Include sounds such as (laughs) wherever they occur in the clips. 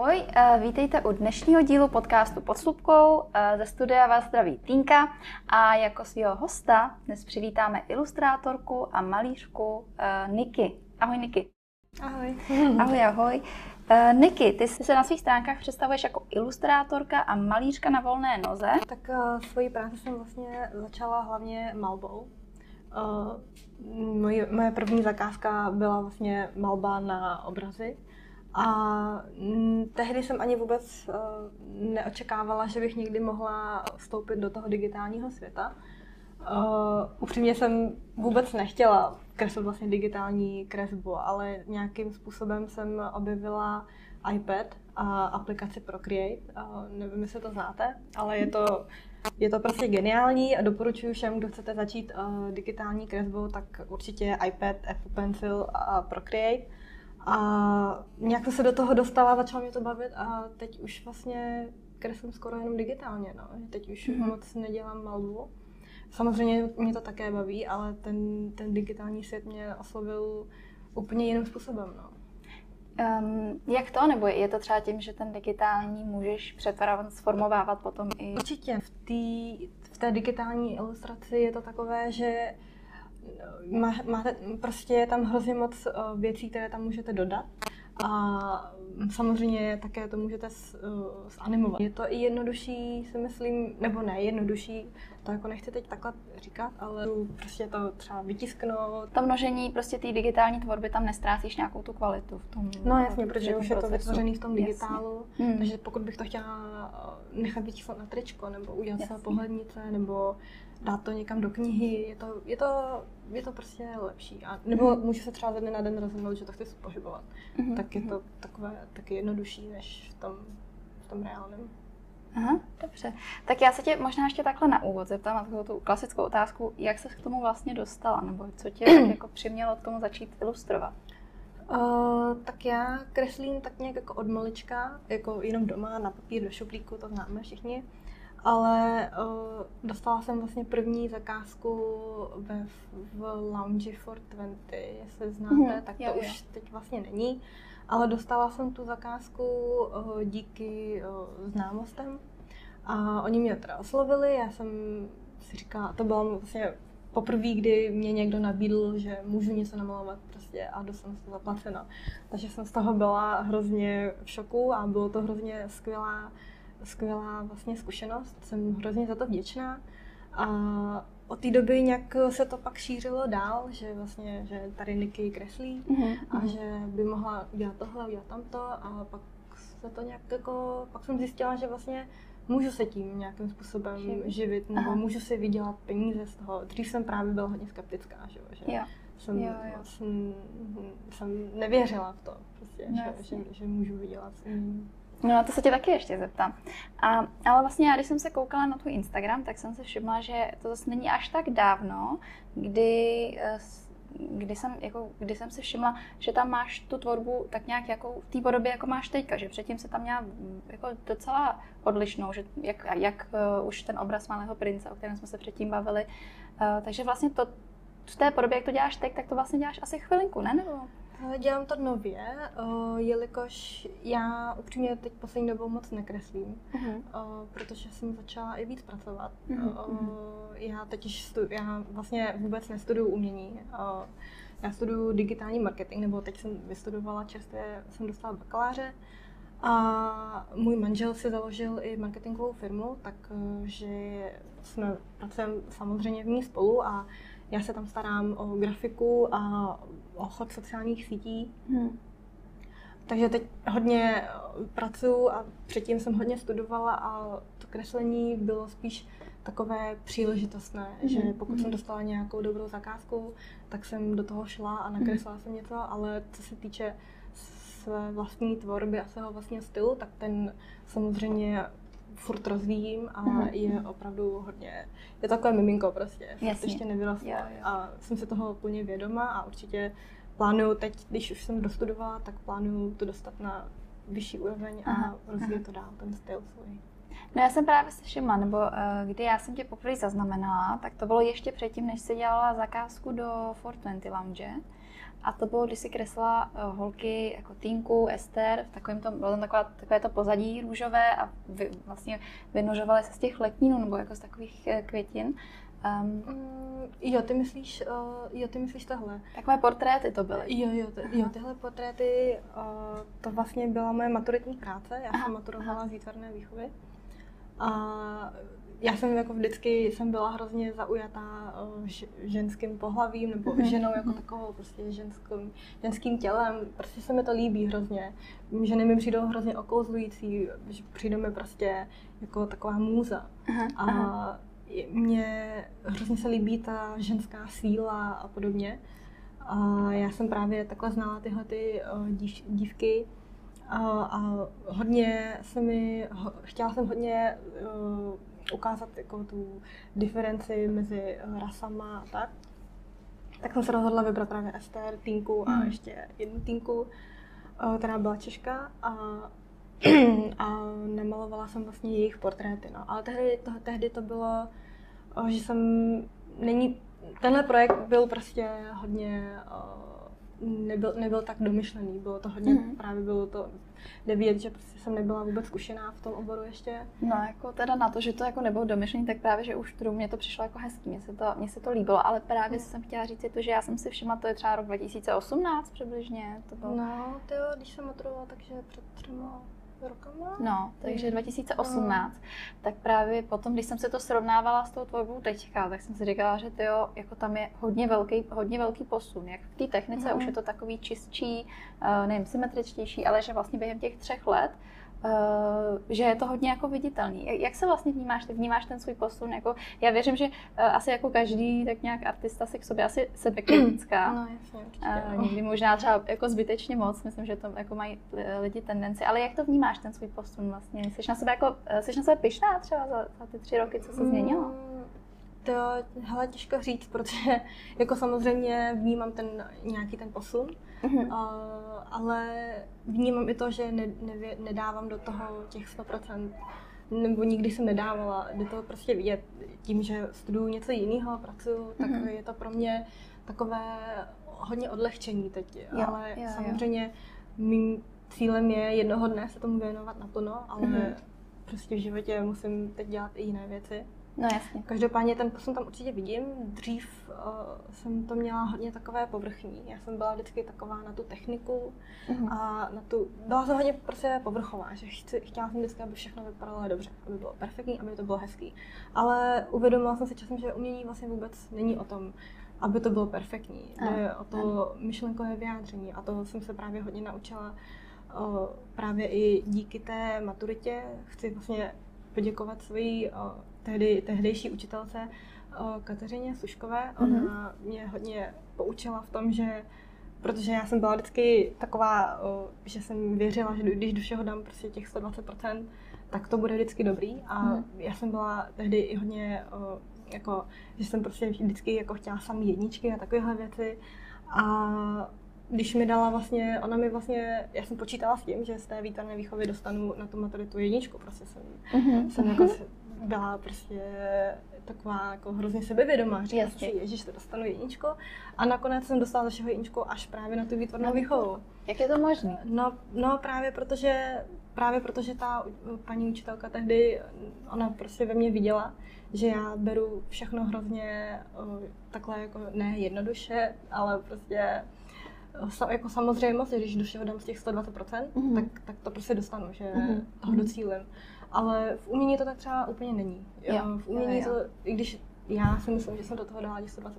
Ahoj, eh, vítejte u dnešního dílu podcastu Pod slupkou. Eh, ze studia vás zdraví Týnka a jako svého hosta dnes přivítáme ilustrátorku a malířku eh, Niky. Ahoj Niky. Ahoj. Ahoj, ahoj. Niky, ty se na svých stránkách představuješ jako ilustrátorka a malířka na volné noze. Tak svoji práci jsem vlastně začala hlavně malbou. Uh, moje, moje první zakázka byla vlastně malba na obrazy. A m, tehdy jsem ani vůbec uh, neočekávala, že bych někdy mohla vstoupit do toho digitálního světa. Uh, upřímně jsem vůbec nechtěla kreslit vlastně digitální kresbu, ale nějakým způsobem jsem objevila iPad a aplikaci Procreate. Uh, nevím, jestli to znáte, ale je to, je to prostě geniální a doporučuji všem, kdo chcete začít digitální kresbou, tak určitě iPad, Apple Pencil a Procreate. A nějak se do toho dostala, začala mě to bavit a teď už vlastně kreslím skoro jenom digitálně. No. Teď už mm-hmm. moc nedělám malbu. Samozřejmě mě to také baví, ale ten, ten digitální svět mě oslovil úplně jiným způsobem. No. Um, jak to? Nebo je to třeba tím, že ten digitální můžeš přetvarovat, sformovávat potom i... Určitě. V, tý, v té digitální ilustraci je to takové, že má, máte, prostě je tam hrozně moc eh, věcí, které tam můžete dodat. A samozřejmě také to můžete uh, zanimovat. Je to i jednodušší, si myslím, nebo ne jednodušší, to jako nechci teď takhle říkat, ale prostě to třeba vytisknout. To množení prostě té digitální tvorby tam nestrácíš nějakou tu kvalitu v tom No jasně, protože už je to vytvořený v tom digitálu, hmm. takže pokud bych to chtěla eh, nechat vytisknout na tričko, nebo udělat se pohlednice, nebo dát to někam do knihy, je to, je to, je to prostě lepší. A, nebo mm. můžu se třeba ze dne na den rozhodnout, že to chci pohybovat. Mm-hmm. Tak je to mhm. takové taky jednodušší než v tom, v tom reálném. Aha, dobře. Tak já se tě možná ještě takhle na úvod zeptám na takovou tu klasickou otázku, jak se k tomu vlastně dostala, nebo co tě tak jako přimělo k tomu začít ilustrovat? Uh, tak já kreslím tak nějak jako od malička, jako jenom doma, na papír, do šuplíku, to známe všichni ale uh, dostala jsem vlastně první zakázku ve, v Lounge for 20, jestli znáte, mm, tak to jo, už jo. teď vlastně není. Ale dostala jsem tu zakázku uh, díky uh, známostem a oni mě teda oslovili, já jsem si říkala, to bylo vlastně poprvé, kdy mě někdo nabídl, že můžu něco namalovat prostě a dostanu to zaplaceno. Takže jsem z toho byla hrozně v šoku a bylo to hrozně skvělá skvělá vlastně zkušenost, jsem hrozně za to vděčná. A od té doby nějak se to pak šířilo dál, že vlastně, že tady Niky kreslí mm-hmm. a mhm. že by mohla udělat tohle, udělat tamto a pak se to nějak jako, pak jsem zjistila, že vlastně můžu se tím nějakým způsobem živit, živit nebo Aha. můžu si vydělat peníze z toho. Dřív jsem právě byla hodně skeptická, že, že jo. Jsem, jo, jo. Jsem, jsem nevěřila v to, prostě, no, že, že, že můžu vydělat. No to se tě taky ještě zeptám. A, ale vlastně já, když jsem se koukala na tvůj Instagram, tak jsem se všimla, že to zase není až tak dávno, kdy, eh, kdy, jsem, jako, kdy jsem si všimla, že tam máš tu tvorbu tak nějak jako v té podobě, jako máš teďka, že předtím se tam měla mm, jako docela odlišnou, že jak, jak uh, už ten obraz Malého prince, o kterém jsme se předtím bavili. Uh, takže vlastně to, v té podobě, jak to děláš teď, tak to vlastně děláš asi chvilinku, ne? Nebo? Dělám to nově, jelikož já upřímně teď poslední dobou moc nekreslím, uh-huh. protože jsem začala i víc pracovat. Uh-huh. Já teď stu, já vlastně vůbec nestuduju umění. Já studuju digitální marketing, nebo teď jsem vystudovala čerstvě, jsem dostala bakaláře. A můj manžel si založil i marketingovou firmu, takže jsme pracujeme samozřejmě v ní spolu a já se tam starám o grafiku a chod sociálních sítí. Hmm. Takže teď hodně pracuji a předtím jsem hodně studovala a to kreslení bylo spíš takové příležitostné, mm. že pokud mm. jsem hmm. dostala nějakou dobrou zakázku, tak jsem do toho šla a nakreslila mm. jsem něco, ale co se týče své vlastní tvorby a svého vlastního stylu, tak ten samozřejmě furt rozvíjím a mm-hmm. je opravdu hodně, je takové miminko prostě, Jasně. ještě nevyrostlo a jsem si toho plně vědoma a určitě plánuju teď, když už jsem dostudovala, tak plánuju to dostat na vyšší úroveň a rozvíjet to dál, ten styl svůj. No já jsem právě si všimla, nebo uh, kdy já jsem tě poprvé zaznamenala, tak to bylo ještě předtím, než se dělala zakázku do 420 Lounge. A to bylo, když si kreslila uh, holky jako Tinku, Ester, v takovém tom, bylo tam taková, takové to pozadí růžové a vy, vlastně vynožovaly se z těch letnínů nebo jako z takových uh, květin. Um, jo, ty myslíš, uh, jo, ty myslíš tohle. Takové portréty to byly. Jo, jo, ty, jo tyhle portréty, uh, to vlastně byla moje maturitní práce. Já aha, jsem maturovala aha. z výtvarné výchovy. A já jsem jako vždycky jsem byla hrozně zaujatá uh, ženským pohlavím nebo mm-hmm. ženou jako takovou prostě ženským, ženským tělem. Prostě se mi to líbí hrozně. Ženy mi přijdou hrozně okouzlující, přijdou mi prostě jako taková můza. Aha, a aha mě hrozně se líbí ta ženská síla a podobně. A já jsem právě takhle znala tyhle ty uh, dív, dívky a, a hodně se mi, chtěla jsem hodně uh, ukázat jako tu diferenci mezi rasama a tak. Tak jsem se rozhodla vybrat právě Ester, Tinku a hmm. ještě jednu Tinku, uh, která byla Češka a (clears throat) a namalovala jsem vlastně jejich portréty. No. Ale tehdy to, tehdy to bylo, že jsem, není, tenhle projekt byl prostě hodně, nebyl, nebyl tak domyšlený, bylo to hodně, mm. právě bylo to nevědět, že prostě jsem nebyla vůbec zkušená v tom oboru ještě. No jako teda na to, že to jako nebylo domyšlený, tak právě, že už mě to přišlo jako hezký, mně se to, mně se to líbilo, ale právě mm. jsem chtěla říct je to, že já jsem si všimla, to je třeba rok 2018 přibližně, to bylo. No, to jo, když jsem maturovala, takže před třema rokama. No, takže 2018. No. Tak právě potom, když jsem se to srovnávala s tou tvorbou teďka, tak jsem si říkala, že to jo, jako tam je hodně velký, hodně velký posun. Jak v té technice mm. už je to takový čistší, uh, nevím, symetričtější, ale že vlastně během těch třech let že je to hodně jako viditelný. Jak se vlastně vnímáš? Ty vnímáš ten svůj posun? Jako, já věřím, že uh, asi jako každý tak nějak artista si k sobě asi sebekritická. (clears throat) No, jasně, uh, někdy možná třeba jako zbytečně moc, myslím, že to jako mají lidi tendenci. Ale jak to vnímáš, ten svůj posun vlastně? Jsi na sebe, jako, jsi na sebe pyšná třeba za, za ty tři roky, co se změnilo? Mm, to hele, těžko říct, protože (laughs) jako samozřejmě vnímám ten nějaký ten posun, mm-hmm. uh, ale vnímám i to, že ne, ne, nedávám do toho těch 100%, nebo nikdy jsem nedávala, jde to prostě vidět tím, že studuju něco jiného, pracuju, tak mm-hmm. je to pro mě takové hodně odlehčení teď, jo, ale jo, samozřejmě jo. mým cílem je jednoho dne se tomu věnovat naplno, ale mm-hmm. prostě v životě musím teď dělat i jiné věci. No jasně. Každopádně ten posun tam určitě vidím. Dřív uh, jsem to měla hodně takové povrchní. Já jsem byla vždycky taková na tu techniku uh-huh. a na tu... Byla jsem hodně prostě povrchová, že chci, chtěla jsem vždycky, aby všechno vypadalo dobře, aby bylo perfektní, aby to bylo hezký. Ale uvědomila jsem si časem, že umění vlastně vůbec není o tom, aby to bylo perfektní. Jde o to myšlenkové vyjádření a to jsem se právě hodně naučila uh, právě i díky té maturitě. Chci vlastně poděkovat svojí tehdy, tehdejší učitelce Kateřině Suškové. Ona mm-hmm. mě hodně poučila v tom, že protože já jsem byla vždycky taková, že jsem věřila, že když do všeho dám prostě těch 120%, tak to bude vždycky dobrý a mm. já jsem byla tehdy i hodně jako, že jsem prostě vždycky jako chtěla samý jedničky a takovéhle věci a když mi dala vlastně, ona mi vlastně, já jsem počítala s tím, že z té výtvarné výchovy dostanu na tu maturitu jedničku, prostě jsem, mm-hmm. jsem jako byla prostě taková jako hrozně sebevědomá. Říkala si, ježiš, to dostanu jedničku. A nakonec jsem dostala za všeho jedničku až právě na tu výtvarnou no, výchovu. Jak je to možné? No, no právě protože, právě protože ta paní učitelka tehdy, ona prostě ve mně viděla, že já beru všechno hrozně takhle jako ne jednoduše, ale prostě jako samozřejmost, když do všeho dám z těch 120%, mm-hmm. tak, tak to prostě dostanu, že mm-hmm. toho docílim. Ale v umění to tak třeba úplně není. Jo, v umění jo, jo. to, i když já si myslím, že jsem do toho dala 120%,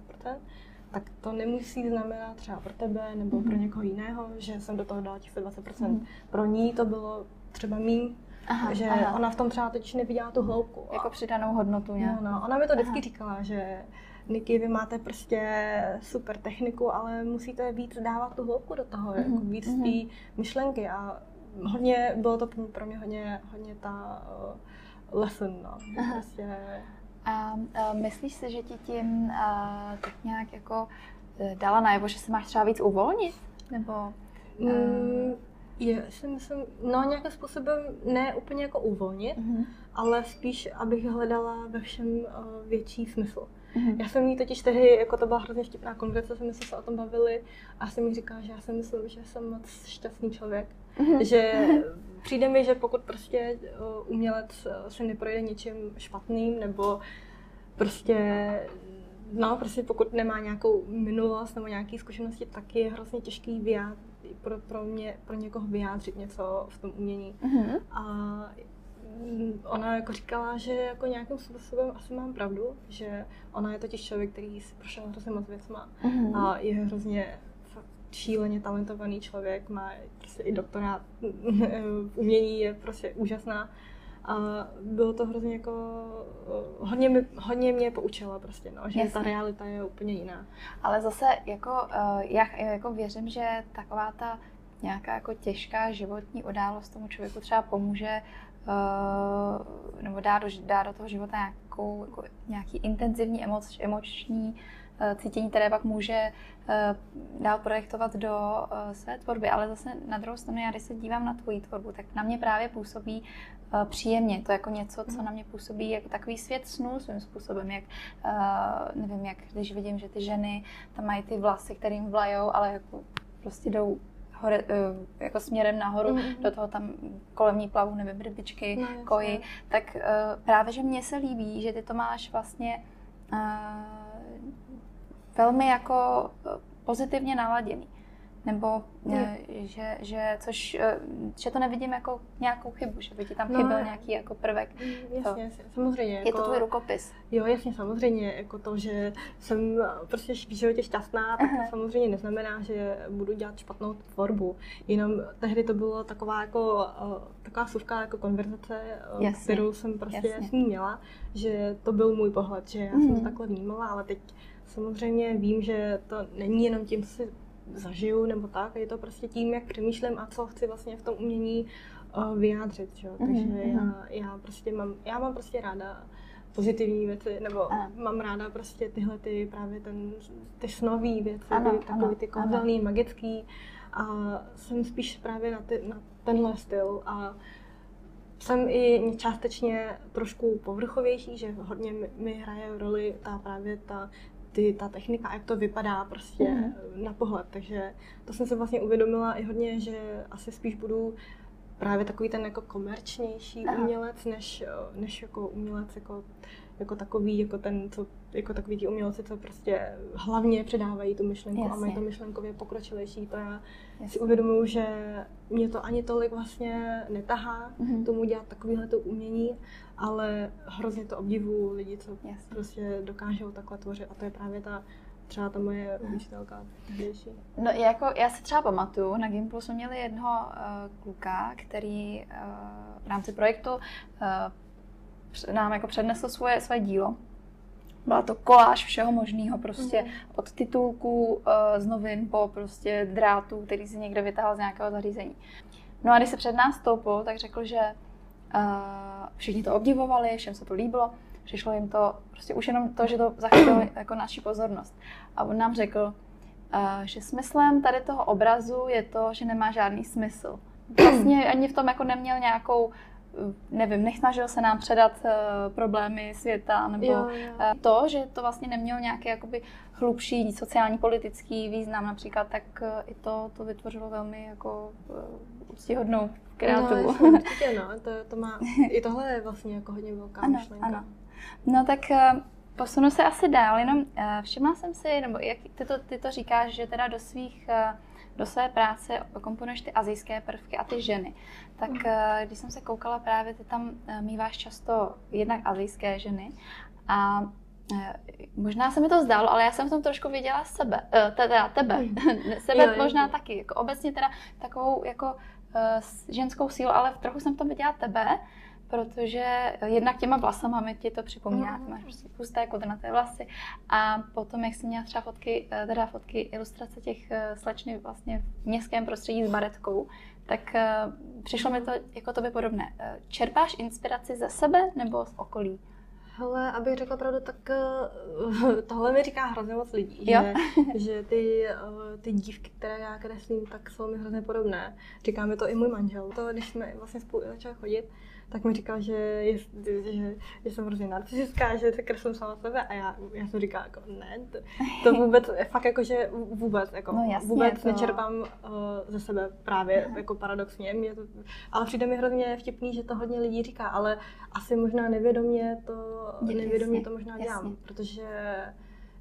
tak to nemusí znamenat třeba pro tebe nebo mm-hmm. pro mhm. někoho jiného, že jsem do toho dala těch 120%. Mm-hmm. Pro ní to bylo třeba mý, aha, že aha. ona v tom třeba teď neviděla tu hloubku. Jako přidanou hodnotu nějak. No, no, ona mi to vždycky aha. říkala, že Niky, vy máte prostě super techniku, ale musíte víc dávat tu hloubku do toho, mm-hmm. jako víc mm-hmm. té myšlenky a hodně, bylo to pro mě hodně, hodně ta uh, lesson, no. Prostě... A uh, myslíš si, že ti tím uh, tak nějak jako dala najevo, že se máš třeba víc uvolnit? Nebo... Uh... Mm, je, si myslím, no nějakým způsobem ne úplně jako uvolnit, mm-hmm. ale spíš, abych hledala ve všem uh, větší smysl. Mm-hmm. Já jsem jí totiž tehdy, jako to byla hrozně vtipná konverzace, my jsme se o tom bavili a jsem jí říkala, že já si myslím, že jsem moc šťastný člověk. Mm-hmm. Že přijde mi, že pokud prostě umělec se neprojde něčím špatným nebo prostě no, prostě pokud nemá nějakou minulost nebo nějaké zkušenosti, tak je hrozně těžký vyjádřit, pro, pro, mě, pro někoho vyjádřit něco v tom umění. Mm-hmm. A ona jako říkala, že jako nějakým způsobem asi mám pravdu, že ona je totiž člověk, který si prošel hrozně moc věcma mm-hmm. a je hrozně šíleně talentovaný člověk, má prostě i doktorát v (laughs) umění, je prostě úžasná. A bylo to hrozně jako, hodně, mi, hodně mě poučila prostě, no, že Jasně. ta realita je úplně jiná. Ale zase jako, eh, já jako věřím, že taková ta nějaká jako těžká životní událost tomu člověku třeba pomůže uh, nebo dá do, dá do toho života nějakou, jako, nějaký intenzivní emoc, emoční cítění, které pak může uh, dál projektovat do uh, své tvorby. Ale zase na druhou stranu, já když se dívám na tvoji tvorbu, tak na mě právě působí příjemně. To jako něco, co na mě působí jako takový svět snů svým způsobem. Jak, nevím, jak když vidím, že ty ženy tam mají ty vlasy, kterým vlajou, ale jako prostě jdou hore, eh, jako směrem nahoru, mm-hmm. do toho tam kolem ní plavu, nevím, rybičky, no, koji, tak uh, právě, že mně se líbí, že ty to máš vlastně uh, velmi jako pozitivně naladěný nebo je. že, že, což, eh, že to nevidím jako nějakou chybu, že by ti tam no, chyběl nějaký jako prvek. Mm, jasně, jasně samozřejmě. Je jako, to tvůj rukopis. Jo, jasně, samozřejmě. Jako to, že jsem prostě v životě šťastná, tak to samozřejmě neznamená, že budu dělat špatnou tvorbu. Jenom tehdy to bylo taková jako eh, taková suvka jako konverzace, eh, jasně, kterou jsem prostě jasně. měla, že to byl můj pohled, že já mm. jsem to mhm. takhle vnímala, ale teď samozřejmě vím, že to není jenom tím, co si zažiju nebo tak. Je to prostě tím, jak přemýšlím a co chci vlastně v tom umění uh, vyjádřit. Že? Mm-hmm. Takže mm-hmm. já, já, prostě mám, já mám prostě ráda pozitivní věci, nebo ano. mám ráda prostě tyhle ty právě ten, ty snový věci, ano, ty, takový ty kouzelný, magický a jsem spíš právě na, ty, na tenhle styl a jsem i částečně trošku povrchovější, že hodně mi, mi hraje roli ta právě ta ty, ta technika, jak to vypadá prostě mm. na pohled. Takže to jsem se vlastně uvědomila i hodně, že asi spíš budu právě takový ten jako komerčnější Aha. umělec, než, než jako umělec jako, jako takový, jako ten, co, jako takový ti umělci, co prostě hlavně předávají tu myšlenku Jasně. a mají to myšlenkově pokročilejší. To já Jasně. si uvědomuju, že mě to ani tolik vlastně netahá mm-hmm. tomu dělat takovýhle to umění, ale hrozně to obdivu lidi, co Jasně. prostě dokážou takhle tvořit a to je právě ta třeba ta moje učitelka tehdejší. No jako já si třeba pamatuju, na Gimplu jsme měli jednoho uh, kluka, který uh, v rámci projektu uh, nám jako přednesl svoje, své dílo. Byla to koláž všeho možného, prostě mm. od titulků uh, z novin po prostě drátů, který si někde vytáhl z nějakého zařízení. No a když se před nás stoupil, tak řekl, že všichni to obdivovali, všem se to líbilo, přišlo jim to, prostě už jenom to, že to zachytilo (clears throat) jako naši pozornost. A on nám řekl, uh, že smyslem tady toho obrazu je to, že nemá žádný smysl. (clears throat) Vlastně ani v tom jako neměl nějakou nevím, nesnažil se nám předat uh, problémy světa, nebo jo, jo. Uh, to, že to vlastně nemělo nějaký jakoby hlubší sociální politický význam například, tak uh, i to, to vytvořilo velmi jako uh, úctyhodnou kreativu. No, určitě, no, to, to má, i tohle je vlastně jako hodně velká ano, myšlenka. Ano. No tak uh, posunu se asi dál, jenom uh, všimla jsem si, nebo jak ty to, ty to říkáš, že teda do svých uh, do své práce komponuješ ty azijské prvky a ty ženy. Tak mm. když jsem se koukala právě, ty tam míváš často jednak azijské ženy a Možná se mi to zdálo, ale já jsem v tom trošku viděla sebe, teda tebe, mm. (laughs) sebe jo, možná taky, jako obecně teda takovou jako ženskou sílu, ale trochu jsem v tom viděla tebe, protože jednak těma vlasama mi ti to připomíná, ty máš prostě husté, kudrnaté vlasy a potom, jak jsem měla třeba fotky, eh, teda fotky, ilustrace těch eh, slečny vlastně v městském prostředí s baretkou, tak eh, přišlo mi to jako tobě podobné. Čerpáš inspiraci ze sebe nebo z okolí? Hele, abych řekla pravdu, tak uh, (laughs) tohle mi říká hrozně moc lidí, jo? že, že ty, uh, ty dívky, které já kreslím, tak jsou mi hrozně podobné. Říká mi to i můj manžel. To, když jsme vlastně spolu začali chodit, tak mi říkal, že, je, že, že jsem hrozně narcistická, že se kreslím sama sebe a já, já jsem říkala jako ne, to, to (laughs) vůbec, fakt jako, že vůbec, jako no jasně, vůbec to... nečerpám uh, ze sebe právě (laughs) jako paradoxně, mě to, ale přijde mi hrozně vtipný, že to hodně lidí říká, ale asi možná nevědomě to, nevědomě to možná dělám, jasně. protože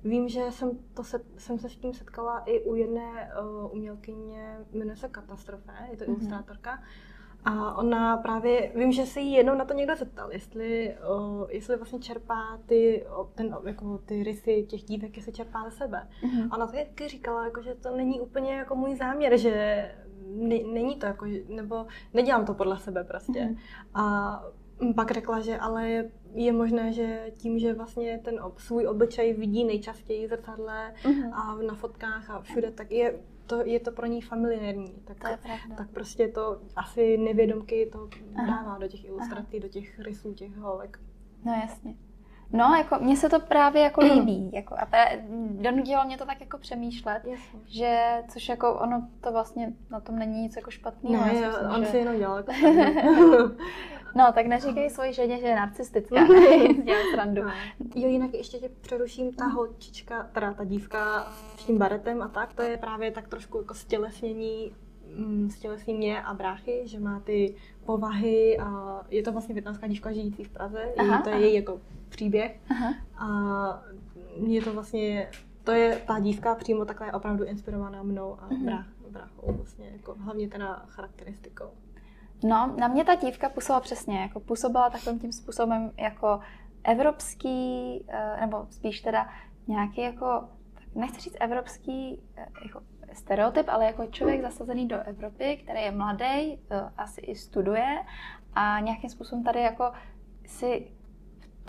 Vím, že jsem, to se, jsem se s tím setkala i u jedné uh, umělkyně, jmenuje se Katastrofe, je to mm-hmm. ilustrátorka. A ona právě, vím, že se jí jednou na to někdo zeptal, jestli, uh, jestli vlastně čerpá ty, ten, jako ty rysy těch dívek, jestli čerpá ze sebe. Mm-hmm. A ona taky říkala, jako, že to není úplně jako můj záměr, že ne, není to jako, nebo nedělám to podle sebe prostě. Mm-hmm. A pak řekla, že ale je, je možné, že tím, že vlastně ten ob, svůj obličej vidí nejčastěji v zrcadle uh-huh. a na fotkách a všude, tak je to, je to pro ní familiární. Tak, to je tak prostě to asi nevědomky to Aha. dává do těch ilustrací, Aha. do těch rysů těch holek. No jasně. No, jako mně se to právě jako (clears throat) líbí. Jako, a právě donutilo mě to tak jako přemýšlet, Jasně. že, což jako ono to vlastně na tom není nic jako špatného. Ne, myslím, on že... si jenom dělal jako (laughs) No, tak neříkej svoji ženě, že je narcistická. (laughs) (laughs) Srandu. No. Jo, jinak ještě tě přeruším, ta holčička, teda ta dívka s tím baretem a tak, to je právě tak trošku jako stělesnění mm, stělesní mě a bráchy, že má ty povahy a je to vlastně větnamská dívka žijící v Praze, aha, to je aha. její jako příběh aha. a je to vlastně, to je ta dívka přímo takhle opravdu inspirovaná mnou a mhm. brách, bráchou vlastně, jako hlavně teda charakteristikou. No, na mě ta dívka působila přesně, jako působila takovým tím způsobem jako evropský, eh, nebo spíš teda nějaký jako, nechci říct evropský eh, jako stereotyp, ale jako člověk zasazený do Evropy, který je mladý, eh, asi i studuje a nějakým způsobem tady jako si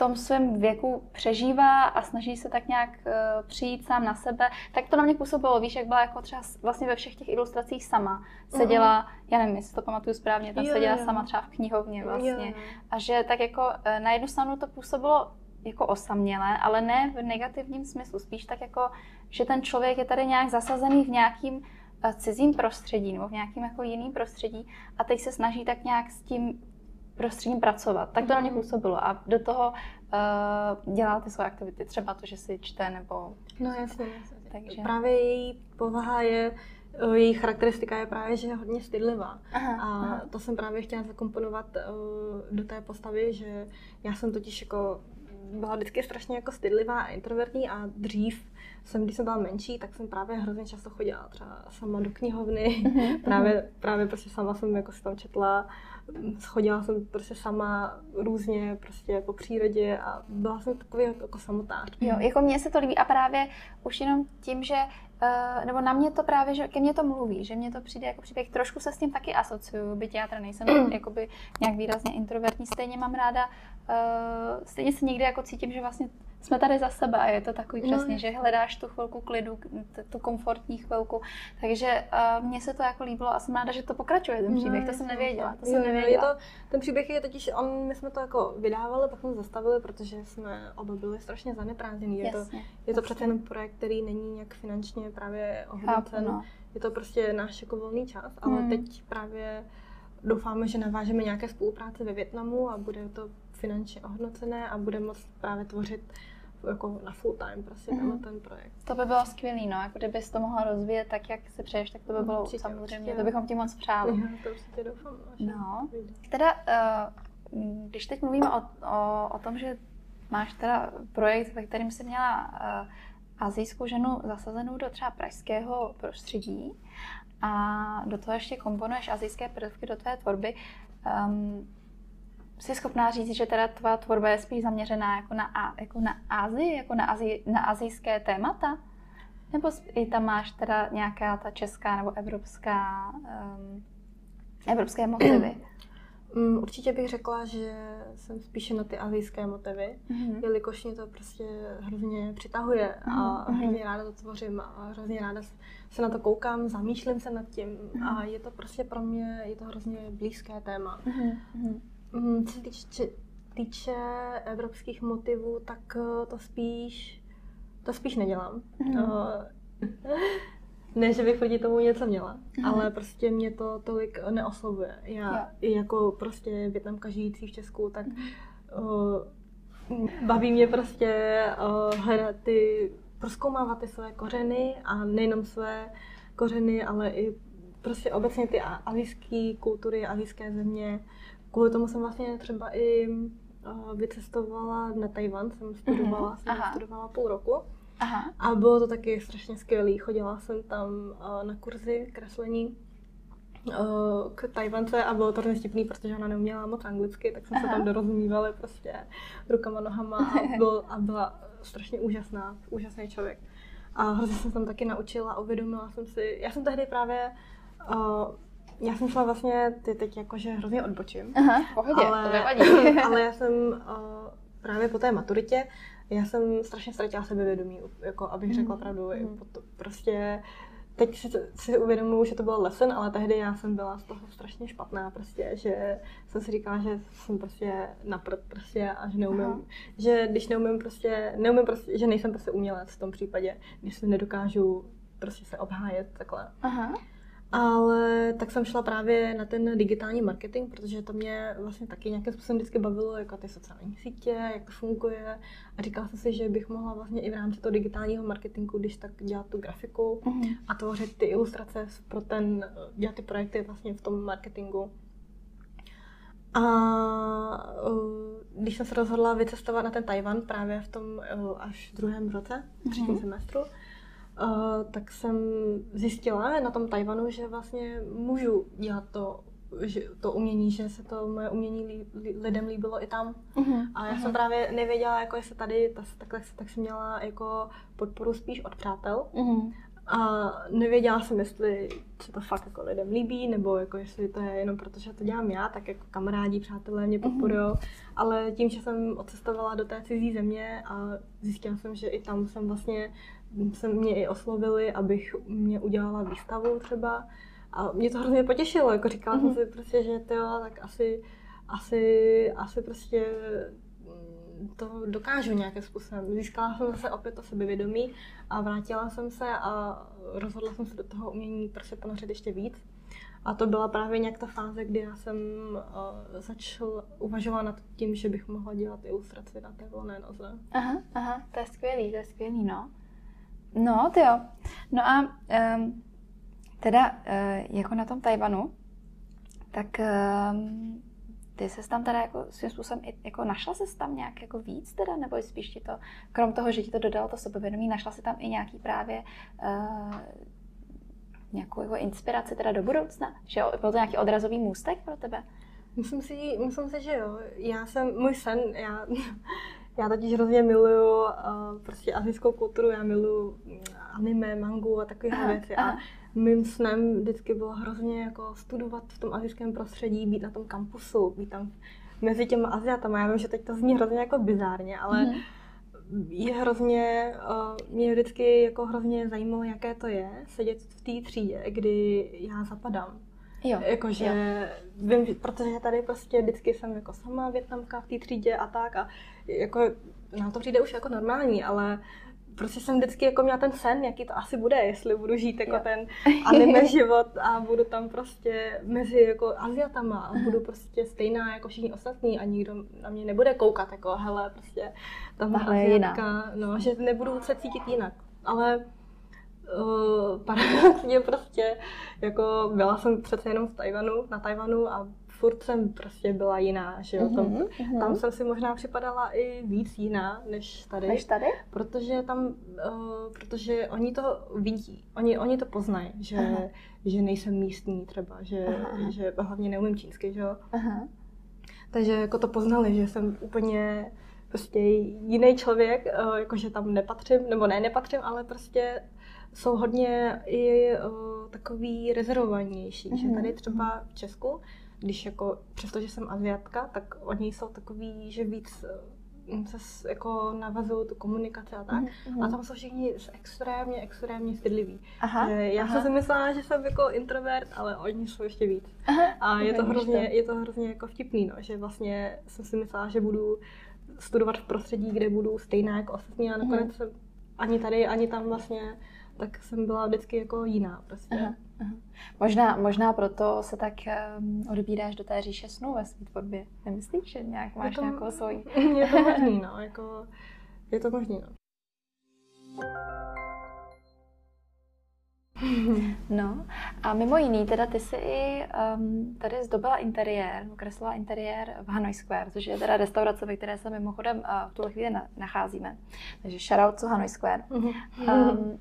tom svém věku přežívá a snaží se tak nějak uh, přijít sám na sebe, tak to na mě působilo, víš, jak byla jako třeba vlastně ve všech těch ilustracích sama. Seděla, uh-huh. já nevím, jestli to pamatuju správně, tam jo, seděla jo. sama třeba v knihovně vlastně. Jo. A že tak jako uh, na jednu stranu to působilo jako osamělé, ale ne v negativním smyslu, spíš tak jako, že ten člověk je tady nějak zasazený v nějakým eh, cizím prostředí nebo v nějakým jako jiným prostředí a teď se snaží tak nějak s tím prostředím pracovat. Tak to na mě mhm. působilo a do toho uh, dělá ty své aktivity, třeba to, že si čte nebo... No jasně, jasně. Takže... Právě její povaha je, uh, její charakteristika je právě, že je hodně stydlivá. Aha, a aha. to jsem právě chtěla zakomponovat uh, do té postavy, že já jsem totiž jako byla vždycky strašně jako stydlivá a introvertní a dřív jsem, když jsem byla menší, tak jsem právě hrozně často chodila třeba sama do knihovny, mhm, právě, právě prostě sama jsem jako si tam četla. Chodila jsem prostě sama různě prostě po přírodě a byla jsem takový jako samotář. Jo, jako mně se to líbí a právě už jenom tím, že Uh, nebo na mě to právě, že ke mně to mluví, že mě to přijde jako příběh, trošku se s tím taky asociuju, byť já teda nejsem (clears throat) jakoby nějak výrazně introvertní, stejně mám ráda, uh, stejně se někdy jako cítím, že vlastně jsme tady za sebe a je to takový no. přesně, že hledáš tu chvilku klidu, tu komfortní chvilku. Takže uh, mně se to jako líbilo a jsem ráda, že to pokračuje ten příběh, no, to jsem nevěděla. To jo, jsem nevěděla. Je to, ten příběh je totiž, on, my jsme to jako vydávali, pak jsme zastavili, protože jsme oba byli strašně zaneprázdnění. Je to, je to přece jen projekt, který není nějak finančně právě ohodnocen. No. Je to prostě náš jako volný čas, ale hmm. teď právě doufáme, že navážeme nějaké spolupráce ve Větnamu a bude to finančně ohodnocené a bude moct právě tvořit jako na full time prostě mm-hmm. ten projekt. To by bylo skvělý, no, jako kdybys to mohla rozvíjet tak, jak si přeješ, tak to by bylo určitě, samozřejmě, určitě. to bychom ti moc přáli. Já to určitě doufám. No, teda, uh, když teď mluvíme o, o, o tom, že máš teda projekt, ve kterým jsi měla uh, azijskou ženu zasazenou do třeba pražského prostředí a do toho ještě komponuješ azijské prvky do tvé tvorby, um, jsi schopná říct, že teda tvá tvorba je spíš zaměřená jako na, jako na Ázii, jako na, Azii, na azijské témata? Nebo i tam máš teda nějaká ta česká nebo evropská, um, evropské motivy? Um, (clears throat) určitě bych řekla, že jsem spíše na ty azijské motivy, mm-hmm. jelikož mě to prostě hrozně přitahuje a mm-hmm. hrozně ráda to tvořím a hrozně ráda se na to koukám, zamýšlím se nad tím mm-hmm. a je to prostě pro mě, je to hrozně blízké téma. Mm-hmm. Mm, co se týče, týče evropských motivů, tak eh, to spíš, to spíš nedělám. Mm. (laughs) Ne, že bych proti tomu něco měla, mm-hmm. ale prostě mě to tolik neoslovuje. Já i jako prostě větnamka žijící v Česku, tak uh, baví mě prostě uh, hledat ty, proskoumávat ty své kořeny a nejenom své kořeny, ale i prostě obecně ty azijské kultury, azijské země. Kvůli tomu jsem vlastně třeba i uh, vycestovala na Tajvan, jsem studovala, mm-hmm. jsem studovala půl roku. Aha. A bylo to taky strašně skvělé. Chodila jsem tam uh, na kurzy kreslení uh, k Tajvance a bylo to hrozně vtipný, protože ona neuměla moc anglicky, tak jsme Aha. se tam dorozumívali prostě rukama, nohama a, (laughs) byl, a byla strašně úžasná, úžasný člověk. A hrozně jsem tam taky naučila, uvědomila jsem si, já jsem tehdy právě uh, já jsem šla vlastně, ty teď jakože hrozně odbočím. Aha, pohodě, ale, to nevadí. (laughs) (laughs) ale já jsem uh, právě po té maturitě já jsem strašně ztratila sebevědomí, jako abych řekla mm. pravdu. Mm. Prostě teď si, si uvědomuji, že to byl lesson, ale tehdy já jsem byla z toho strašně špatná, prostě, že jsem si říkala, že jsem prostě naprd prostě a že neumím, Aha. že když neumím prostě, neumím prostě, že nejsem prostě umělec v tom případě, když se nedokážu prostě se obhájet takhle. Aha. Ale tak jsem šla právě na ten digitální marketing, protože to mě vlastně taky nějakým způsobem vždycky bavilo, jako ty sociální sítě, jak to funguje. A říkala jsem si, že bych mohla vlastně i v rámci toho digitálního marketingu, když tak dělat tu grafiku uh-huh. a tvořit ty ilustrace pro ten, dělat ty projekty vlastně v tom marketingu. A když jsem se rozhodla vycestovat na ten Tajvan právě v tom až v druhém roce, v třetím uh-huh. semestru, uh, tak jsem zjistila na tom Tajvanu, že vlastně můžu dělat to, že, to umění, že se to moje umění lí, lidem líbilo i tam. Uh-huh. A já uh-huh. jsem právě nevěděla, jako jestli tady, ta, takhle, tak jsem měla jako podporu spíš od přátel. Uh-huh. A nevěděla jsem, jestli se to fakt jako lidem líbí, nebo jako jestli to je jenom proto, že to dělám já, tak jako kamarádi, přátelé mě podporují. Mm-hmm. Ale tím, že jsem odcestovala do té cizí země a zjistila jsem, že i tam jsem vlastně se mě i oslovili, abych mě udělala výstavu třeba. A mě to hrozně potěšilo, jako říkala mm-hmm. jsem mhm. si prostě, že to tak asi, asi, asi prostě mm, to dokážu nějakým způsobem. Získala jsem zase opět to sebevědomí a vrátila jsem se a rozhodla jsem se do toho umění prostě ponořit ještě víc. A to byla právě nějak ta fáze, kdy já jsem uh, začal uvažovat nad tím, že bych mohla dělat ilustraci na té volné noze. Aha, aha, to je skvělý, to je skvělý, no. No, ty jo. No a um, teda uh, jako na tom Tajvanu, tak um, ty se tam teda jako svým způsobem jako našla se tam nějak jako víc teda, nebo spíš ti to, krom toho, že ti to dodalo to sebevědomí, našla si tam i nějaký právě uh, nějakou jako inspiraci teda do budoucna? Že byl to nějaký odrazový můstek pro tebe? Myslím si, myslím si, že jo. Já jsem, můj sen, já, já totiž hrozně miluju uh, prostě azijskou kulturu, já miluju anime, mangu a takové věci. A mým snem vždycky bylo hrozně jako studovat v tom azijském prostředí, být na tom kampusu, být tam mezi těma Aziatama. Já vím, že teď to zní hrozně jako bizárně, ale mm-hmm. je hrozně, uh, mě vždycky jako hrozně zajímalo, jaké to je sedět v té třídě, kdy já zapadám. Jo. Jakože jo. vím, protože tady prostě vždycky jsem jako sama větnamka v té třídě a tak a jako na to přijde už jako normální, ale prostě jsem vždycky jako měla ten sen, jaký to asi bude, jestli budu žít jako jo. ten (laughs) anime život a budu tam prostě mezi jako Aziatama a budu prostě stejná jako všichni ostatní a nikdo na mě nebude koukat jako hele prostě tam Aziatka, no, že nebudu se cítit jinak. Ale uh, paradoxně prostě, jako byla jsem přece jenom v Tajvanu, na Tajvanu a furt jsem prostě byla jiná, že jo. Tam, mm-hmm. tam jsem si možná připadala i víc jiná, než tady. Než tady? Protože tam, uh, protože oni to vidí, oni, oni to poznají, že, že nejsem místní třeba, že, že hlavně neumím čínsky, že jo. Takže jako to poznali, že jsem úplně prostě jiný člověk, uh, jakože tam nepatřím, nebo ne nepatřím, ale prostě jsou hodně i uh, takový rezervovanější, mm-hmm. že tady třeba v Česku, když jako, přestože jsem Aziatka, tak oni jsou takový, že víc uh, se jako navazují tu komunikaci a tak. Mm-hmm. A tam jsou všichni extrémně, extrémně stydliví. Aha, já aha. jsem si myslela, že jsem jako introvert, ale oni jsou ještě víc. Aha, a je to, hrozně, je to hrozně jako vtipný, no, že vlastně jsem si myslela, že budu studovat v prostředí, kde budu stejná jako ostatní a nakonec mm-hmm. jsem ani tady, ani tam vlastně tak jsem byla vždycky jako jiná prostě. Aha, aha. Možná, možná proto se tak um, odbíráš do té říše snů ve své tvorbě. Nemyslíš, že nějak máš to, nějakou svoji? (laughs) Je to možný, no. Jako, je to možný, no. (laughs) No a mimo jiný, teda ty jsi i um, tady zdobila interiér, kreslila interiér v Hanoi Square, což je teda restaurace, ve které se mimochodem uh, v tuhle chvíli na, nacházíme. Takže shoutout to Hanoi Square. Um,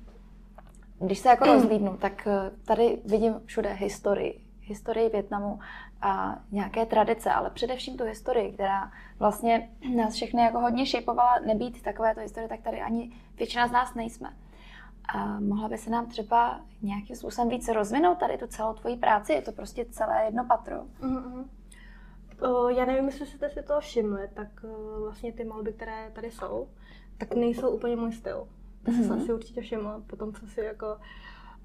když se jako rozlídnu, tak uh, tady vidím všude historii. Historii Větnamu a nějaké tradice, ale především tu historii, která vlastně (clears throat) nás všechny jako hodně šejpovala nebýt takovéto historie, tak tady ani většina z nás nejsme. A mohla by se nám třeba nějakým způsobem víc rozvinout tady tu celou tvoji práci? Je to prostě celé jedno patro. Mm-hmm. Já nevím, jestli jste si to všimli, tak uh, vlastně ty malby, které tady jsou, tak nejsou úplně můj styl. To mm-hmm. jsem si určitě všimla, potom jsem si jako...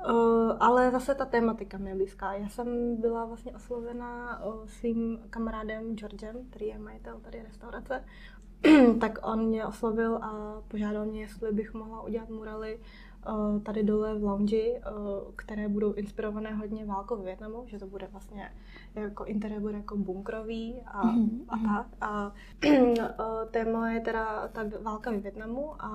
Uh, ale zase ta tématika mi je blízká. Já jsem byla vlastně oslovena uh, svým kamarádem Georgem, který je majitel tady restaurace. (clears throat) tak on mě oslovil a požádal mě, jestli bych mohla udělat muraly Eh, tady dole v lounge, eh, které budou inspirované hodně válkou v Větnamu, že to bude vlastně jako interiér bude jako bunkrový a, mm-hmm. a mhm. tak. A (clears throat) eh, téma je teda ta válka v Větnamu a